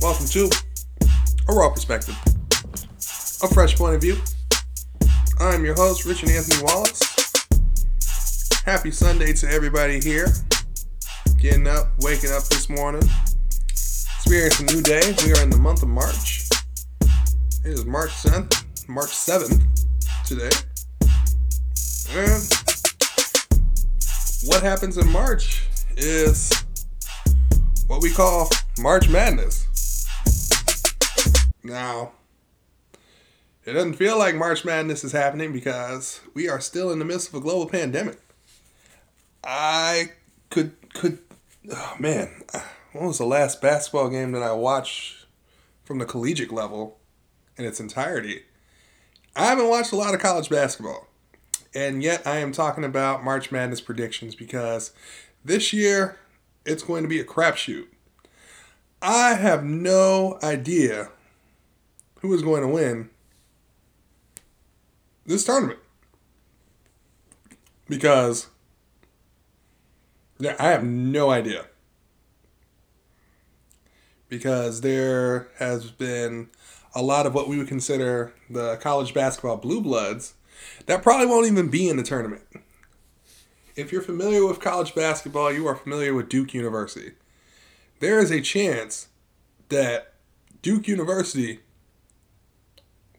Welcome to A Raw Perspective, a fresh point of view. I'm your host, Richard Anthony Wallace. Happy Sunday to everybody here. Getting up, waking up this morning, experiencing a new day. We are in the month of March. It is March 7th, March 7th today. And what happens in March is what we call March Madness. Now, it doesn't feel like March Madness is happening because we are still in the midst of a global pandemic. I could could oh man, what was the last basketball game that I watched from the collegiate level in its entirety? I haven't watched a lot of college basketball. And yet I am talking about March Madness predictions because this year it's going to be a crapshoot. I have no idea who is going to win this tournament. Because yeah, I have no idea. Because there has been a lot of what we would consider the college basketball blue bloods that probably won't even be in the tournament. If you're familiar with college basketball, you are familiar with Duke University. There is a chance that Duke University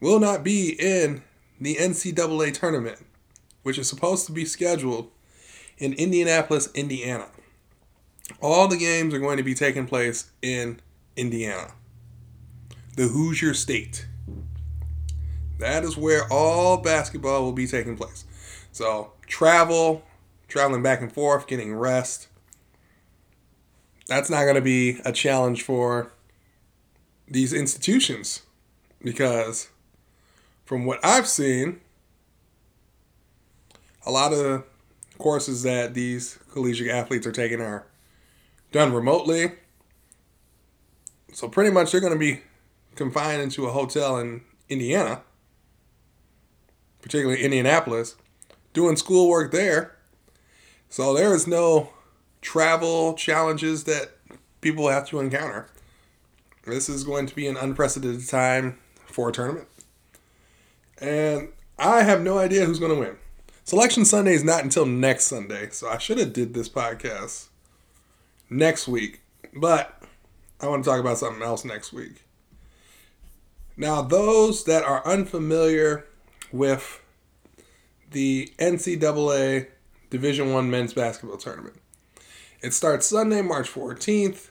will not be in the NCAA tournament, which is supposed to be scheduled in Indianapolis, Indiana. All the games are going to be taking place in Indiana, the Hoosier State. That is where all basketball will be taking place. So, travel, traveling back and forth, getting rest. That's not going to be a challenge for these institutions because, from what I've seen, a lot of courses that these collegiate athletes are taking are done remotely. So, pretty much, they're going to be confined into a hotel in Indiana particularly Indianapolis, doing schoolwork there. So there is no travel challenges that people have to encounter. This is going to be an unprecedented time for a tournament. And I have no idea who's going to win. Selection Sunday is not until next Sunday, so I should have did this podcast next week. But I want to talk about something else next week. Now, those that are unfamiliar with the NCAA Division One men's basketball tournament. It starts Sunday, March 14th,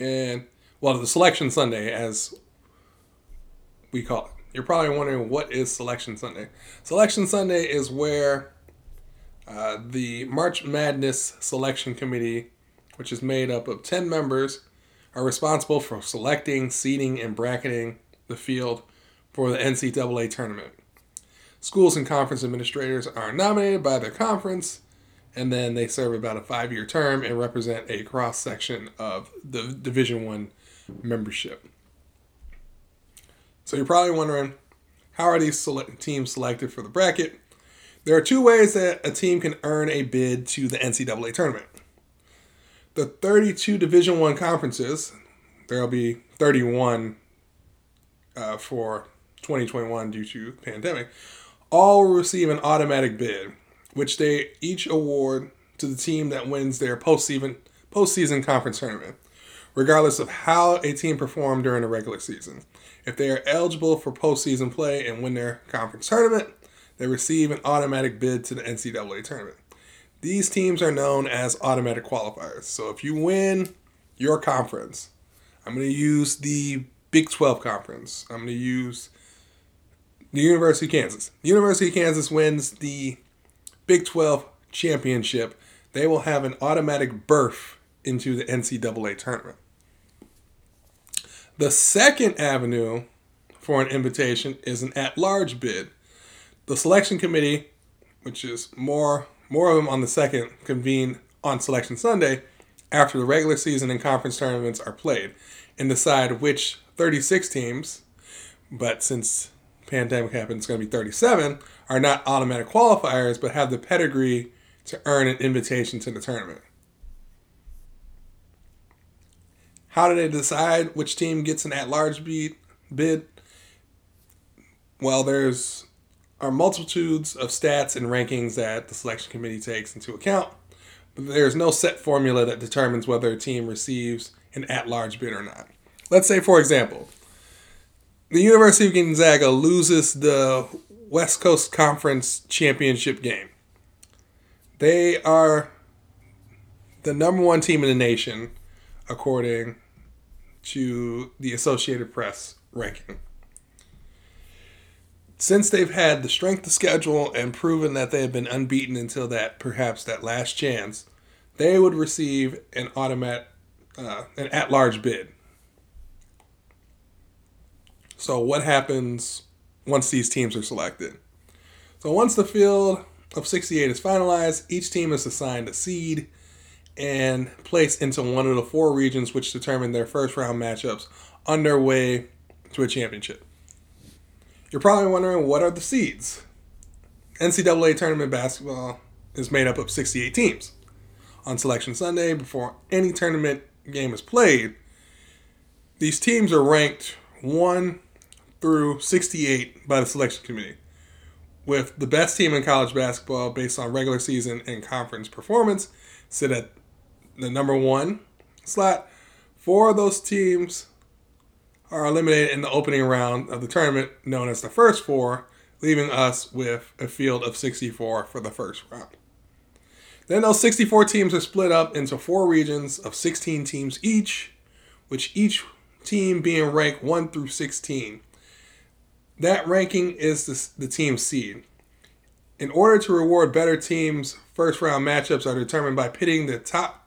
and well, the Selection Sunday, as we call it. You're probably wondering what is Selection Sunday. Selection Sunday is where uh, the March Madness Selection Committee, which is made up of 10 members, are responsible for selecting, seeding, and bracketing the field for the NCAA tournament. Schools and conference administrators are nominated by their conference, and then they serve about a five-year term and represent a cross section of the Division One membership. So you're probably wondering, how are these select teams selected for the bracket? There are two ways that a team can earn a bid to the NCAA tournament. The 32 Division One conferences, there'll be 31 uh, for 2021 due to pandemic, all receive an automatic bid, which they each award to the team that wins their postseason postseason conference tournament, regardless of how a team performed during the regular season. If they are eligible for postseason play and win their conference tournament, they receive an automatic bid to the NCAA tournament. These teams are known as automatic qualifiers. So if you win your conference, I'm going to use the Big 12 conference. I'm going to use the University of Kansas. The University of Kansas wins the Big 12 championship. They will have an automatic berth into the NCAA tournament. The second avenue for an invitation is an at-large bid. The selection committee, which is more more of them on the second, convene on selection Sunday after the regular season and conference tournaments are played and decide which 36 teams, but since pandemic happened, it's going to be 37, are not automatic qualifiers, but have the pedigree to earn an invitation to the tournament. How do they decide which team gets an at-large bid? Bid. Well, there's are multitudes of stats and rankings that the selection committee takes into account, but there's no set formula that determines whether a team receives an at-large bid or not. Let's say, for example, the University of Gonzaga loses the West Coast Conference championship game. They are the number one team in the nation, according to the Associated Press ranking. Since they've had the strength of schedule and proven that they have been unbeaten until that perhaps that last chance, they would receive an automatic uh, an at-large bid. So what happens once these teams are selected? So once the field of 68 is finalized, each team is assigned a seed and placed into one of the four regions which determine their first round matchups on their way to a championship. You're probably wondering what are the seeds? NCAA tournament basketball is made up of 68 teams. On Selection Sunday, before any tournament game is played, these teams are ranked 1 through 68 by the selection committee, with the best team in college basketball based on regular season and conference performance sit at the number one slot. Four of those teams are eliminated in the opening round of the tournament, known as the first four, leaving us with a field of 64 for the first round. Then those 64 teams are split up into four regions of 16 teams each, which each team being ranked 1 through 16. That ranking is the, the team seed. In order to reward better teams, first round matchups are determined by pitting the top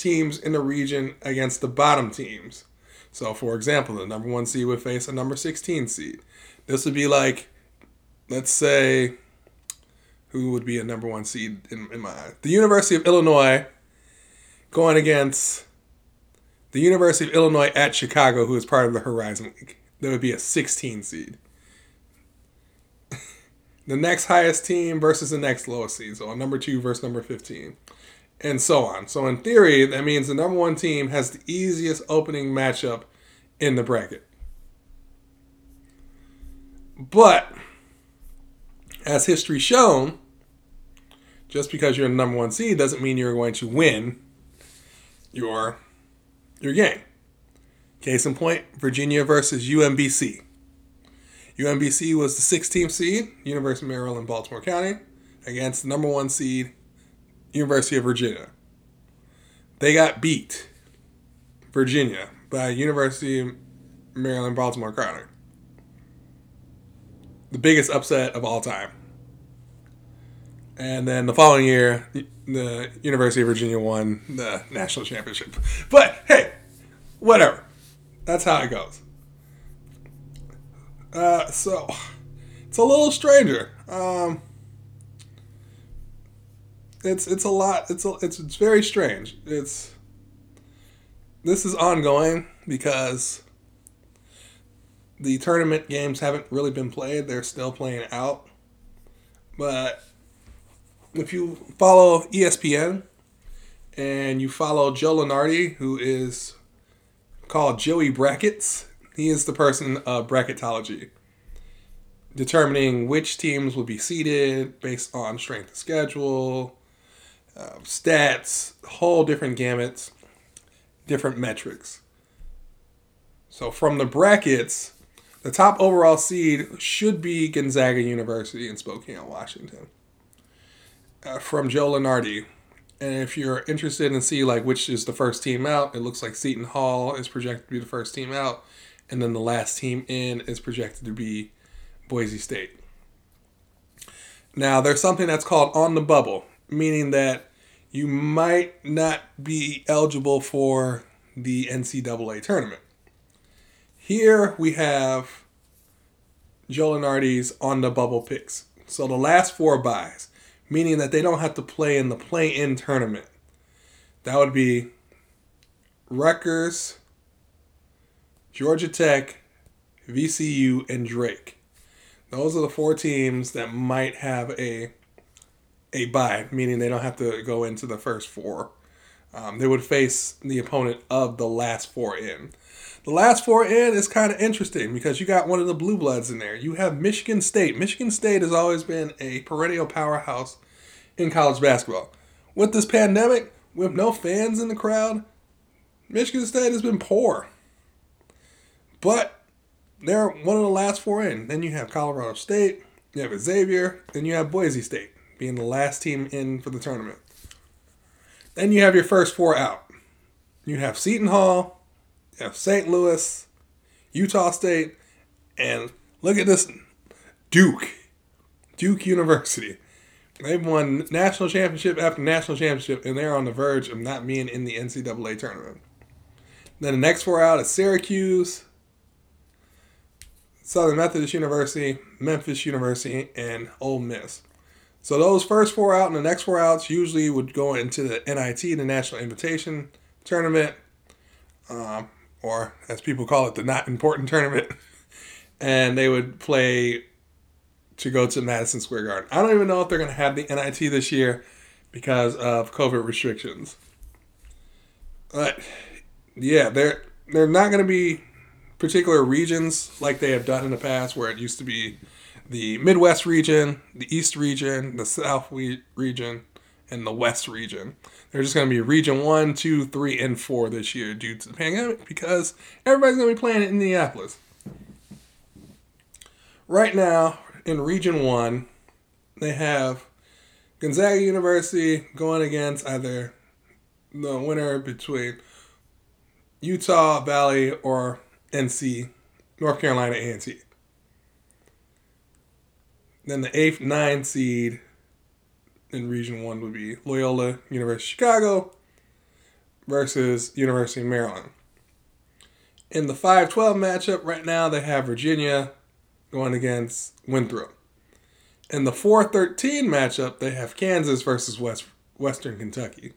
teams in the region against the bottom teams. So, for example, the number one seed would face a number 16 seed. This would be like, let's say, who would be a number one seed in, in my eyes? The University of Illinois going against the University of Illinois at Chicago, who is part of the Horizon League. That would be a 16 seed. the next highest team versus the next lowest seed. So, a number two versus number 15 and so on. So in theory, that means the number one team has the easiest opening matchup in the bracket. But as history shown, just because you're the number one seed doesn't mean you're going to win your your game. Case in point, Virginia versus UMBC. UMBC was the 16th seed, University of Maryland, Baltimore County, against the number one seed, University of Virginia. They got beat, Virginia, by University of Maryland, Baltimore County. The biggest upset of all time. And then the following year, the University of Virginia won the national championship. But hey, whatever. That's how it goes. Uh, so it's a little stranger. Um, it's it's a lot. It's a, it's it's very strange. It's this is ongoing because the tournament games haven't really been played. They're still playing out. But if you follow ESPN and you follow Joe Lunardi, who is called Joey Brackets, he is the person of bracketology, determining which teams will be seeded based on strength of schedule, uh, stats, whole different gamuts, different metrics. So from the brackets, the top overall seed should be Gonzaga University in Spokane, Washington. Uh, from Joe Lunardi. And if you're interested in see like which is the first team out, it looks like Seton Hall is projected to be the first team out, and then the last team in is projected to be Boise State. Now there's something that's called on the bubble, meaning that you might not be eligible for the NCAA tournament. Here we have Joe Lunardi's on the bubble picks. So the last four byes, meaning that they don't have to play in the play in tournament. That would be Rutgers, Georgia Tech, VCU, and Drake. Those are the four teams that might have a a bye, meaning they don't have to go into the first four Um, they would face the opponent of the last four in. The last four in is kind of interesting because you got one of the blue bloods in there. You have Michigan State. Michigan State has always been a perennial powerhouse in college basketball. With this pandemic, with no fans in the crowd, Michigan State has been poor. But they're one of the last four in. Then you have Colorado State, you have Xavier, then you have Boise State being the last team in for the tournament. Then you have your first four out. You have Seton Hall, you have St. Louis, Utah State, and look at this Duke. Duke University. They've won national championship after national championship, and they're on the verge of not being in the NCAA tournament. Then the next four out is Syracuse, Southern Methodist University, Memphis University, and Ole Miss. So those first four out and the next four outs usually would go into the NIT, the National Invitation Tournament, um, or as people call it, the not important tournament. and they would play to go to Madison Square Garden. I don't even know if they're going to have the NIT this year because of COVID restrictions. But yeah, they're they're not going to be particular regions like they have done in the past, where it used to be the Midwest region, the East region, the South region, and the West region. They're just going to be Region 1, 2, 3, and 4 this year due to the pandemic because everybody's going to be playing in Indianapolis. Right now, in Region 1, they have Gonzaga University going against either the winner between Utah Valley or NC, North Carolina A&T. Then the eighth, nine seed in Region One would be Loyola University of Chicago versus University of Maryland. In the 5-12 matchup right now, they have Virginia going against Winthrop. In the 4-13 matchup, they have Kansas versus West Western Kentucky.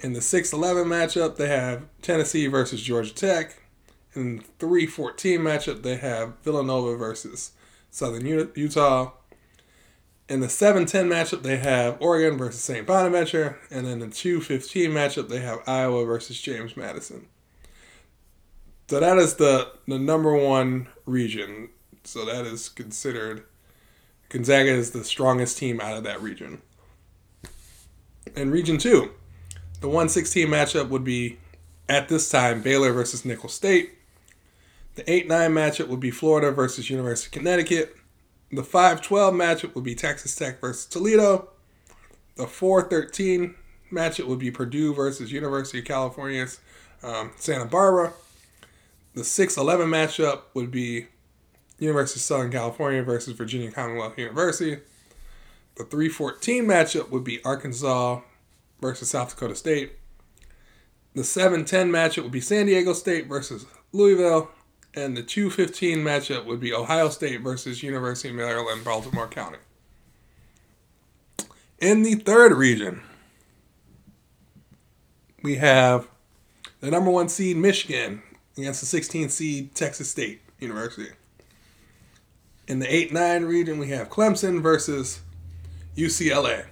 In the 6-11 matchup, they have Tennessee versus Georgia Tech. In the 314 matchup, they have Villanova versus Southern Utah. In the 710 matchup, they have Oregon versus St. Bonaventure. And in the 215 matchup, they have Iowa versus James Madison. So that is the, the number one region. So that is considered Gonzaga is the strongest team out of that region. In Region 2, the 116 matchup would be at this time Baylor versus Nicholls State. The 8 9 matchup would be Florida versus University of Connecticut. The 5 12 matchup would be Texas Tech versus Toledo. The 4 13 matchup would be Purdue versus University of California's um, Santa Barbara. The 6 11 matchup would be University of Southern California versus Virginia Commonwealth University. The 314 matchup would be Arkansas versus South Dakota State. The 7 10 matchup would be San Diego State versus Louisville and the 215 matchup would be Ohio State versus University of Maryland, Baltimore County. In the third region, we have the number one seed Michigan against the 16 seed Texas State University. In the 8 9 region, we have Clemson versus UCLA.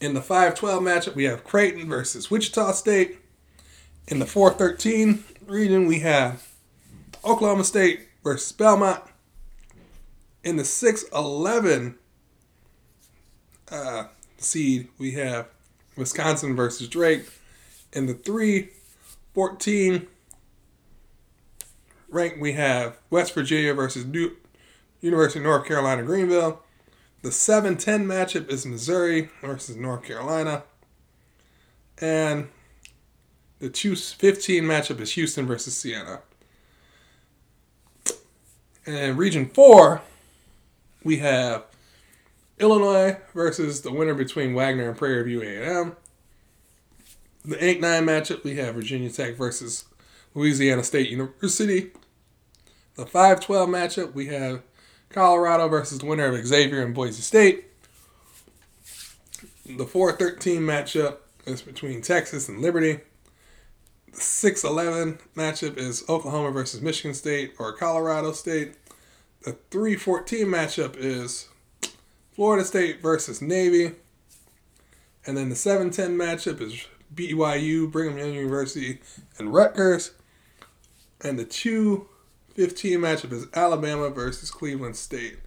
In the 5 12 matchup, we have Creighton versus Wichita State. In the 413 region, we have Oklahoma State versus Belmont. In the 611 uh, seed, we have Wisconsin versus Drake. In the 314 rank, we have West Virginia versus Duke, University of North Carolina Greenville. The 710 matchup is Missouri versus North Carolina. And the 215 matchup is Houston versus Siena. And Region 4, we have Illinois versus the winner between Wagner and Prairie View A&M. The 8-9 matchup, we have Virginia Tech versus Louisiana State University. The 5-12 matchup, we have Colorado versus the winner of Xavier and Boise State. The 4-13 matchup is between Texas and Liberty. 6 11 matchup is Oklahoma versus Michigan State or Colorado State. The 3 14 matchup is Florida State versus Navy. And then the 7 10 matchup is BYU, Brigham Young University, and Rutgers. And the 2 15 matchup is Alabama versus Cleveland State.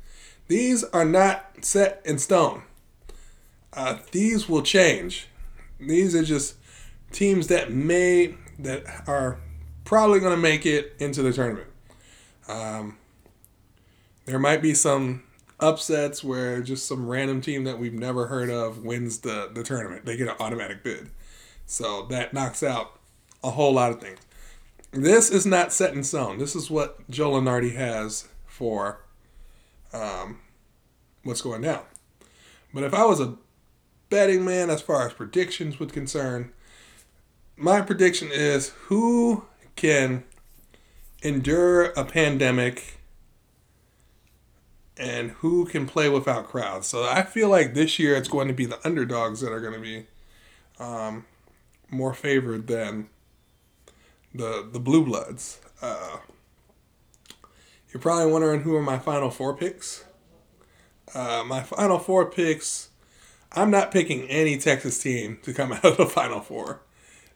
These are not set in stone. Uh, these will change. These are just teams that may, that are probably going to make it into the tournament. Um, there might be some upsets where just some random team that we've never heard of wins the, the tournament. They get an automatic bid. So that knocks out a whole lot of things. This is not set in stone. This is what Joe Lunardi has for um, what's going down. But if I was a betting man as far as predictions would concern, my prediction is who can endure a pandemic and who can play without crowds. So I feel like this year it's going to be the underdogs that are going to be um, more favored than the the blue bloods. Uh, you're probably wondering who are my final four picks. Uh, my final four picks. I'm not picking any Texas team to come out of the final four.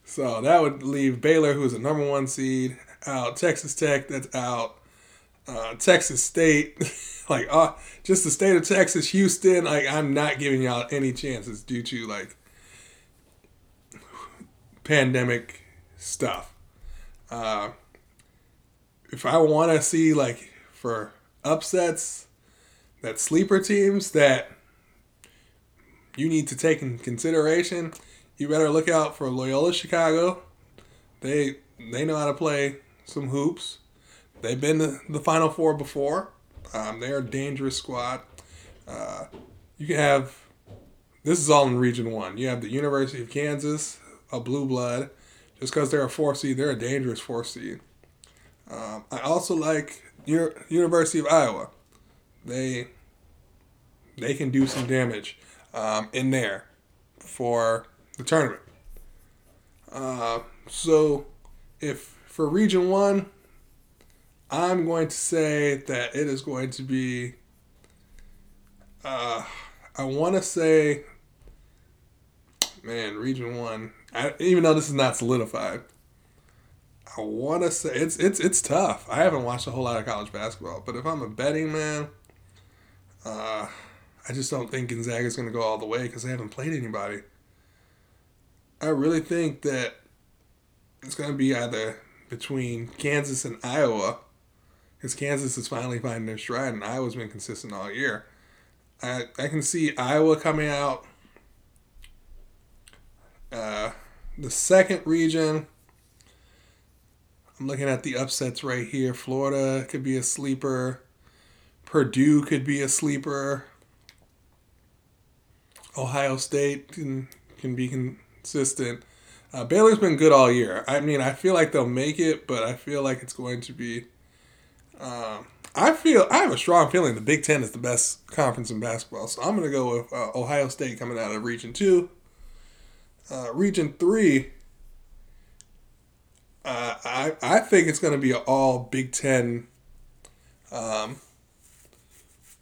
So that would leave Baylor, who's a number one seed, out. Texas Tech, that's out. Uh, Texas State, like uh, just the state of Texas, Houston. Like I'm not giving y'all any chances due to like pandemic stuff. Uh, if I want to see like for upsets, that sleeper teams that you need to take in consideration, you better look out for Loyola Chicago. They they know how to play some hoops. They've been to the Final Four before. Um, they're a dangerous squad. Uh, you can have this is all in Region One. You have the University of Kansas, a blue blood. Just because they're a four seed, they're a dangerous four seed. Um, I also like U- University of Iowa. They they can do some damage um, in there for the tournament. Uh, so if for Region One, I'm going to say that it is going to be. Uh, I want to say, man, Region One. I, even though this is not solidified, I want to say it's it's it's tough. I haven't watched a whole lot of college basketball, but if I'm a betting man, uh, I just don't think Gonzaga is going to go all the way because they haven't played anybody. I really think that it's going to be either between Kansas and Iowa, because Kansas is finally finding their stride and Iowa's been consistent all year. I, I can see Iowa coming out. Uh, the second region, I'm looking at the upsets right here. Florida could be a sleeper. Purdue could be a sleeper. Ohio State can can be consistent. Uh, Baylor's been good all year. I mean, I feel like they'll make it, but I feel like it's going to be. Um, I feel I have a strong feeling the Big Ten is the best conference in basketball, so I'm going to go with uh, Ohio State coming out of Region Two. Uh, region Three, uh, I I think it's going to be an all Big Ten um,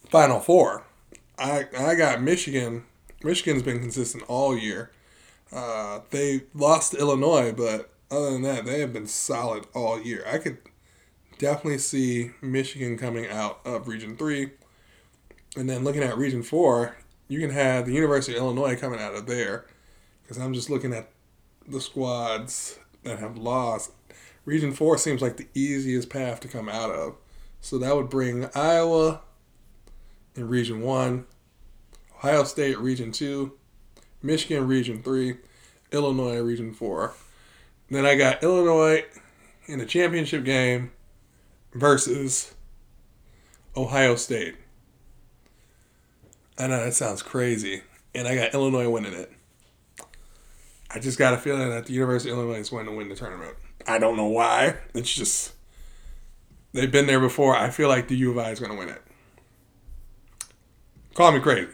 Final Four. I I got Michigan. Michigan's been consistent all year. Uh, they lost to Illinois, but other than that, they have been solid all year. I could definitely see Michigan coming out of Region 3. And then looking at Region 4, you can have the University of Illinois coming out of there. Because I'm just looking at the squads that have lost. Region 4 seems like the easiest path to come out of. So that would bring Iowa in Region 1, Ohio State Region 2, Michigan Region 3, Illinois Region 4. Then I got Illinois in the championship game versus Ohio State. I know that sounds crazy. And I got Illinois winning it. I just got a feeling that the University of Illinois is going to win the tournament. I don't know why. It's just they've been there before. I feel like the U of I is going to win it. Call me crazy.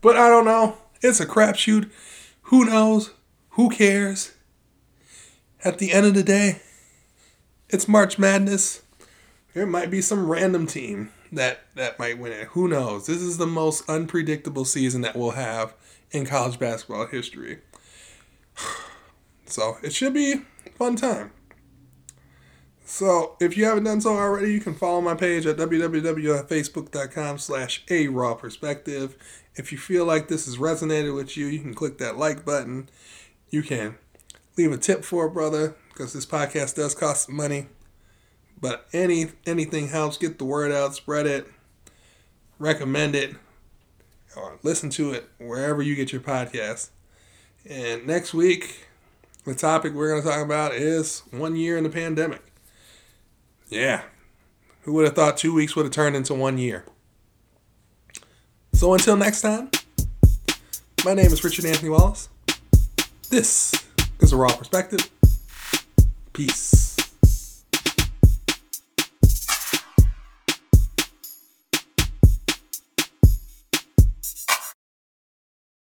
But I don't know. It's a crapshoot. Who knows? Who cares? At the end of the day, it's March Madness. There might be some random team that that might win it. Who knows? This is the most unpredictable season that we'll have in college basketball history. So it should be fun time. So if you haven't done so already, you can follow my page at www.facebook.com slash a raw perspective. If you feel like this has resonated with you, you can click that like button. You can leave a tip for a brother because this podcast does cost money. But any anything helps. Get the word out, spread it, recommend it, or listen to it wherever you get your podcast. And next week, the topic we're going to talk about is one year in the pandemic. Yeah. Who would have thought two weeks would have turned into one year? So until next time, my name is Richard Anthony Wallace. This is a Raw Perspective. Peace.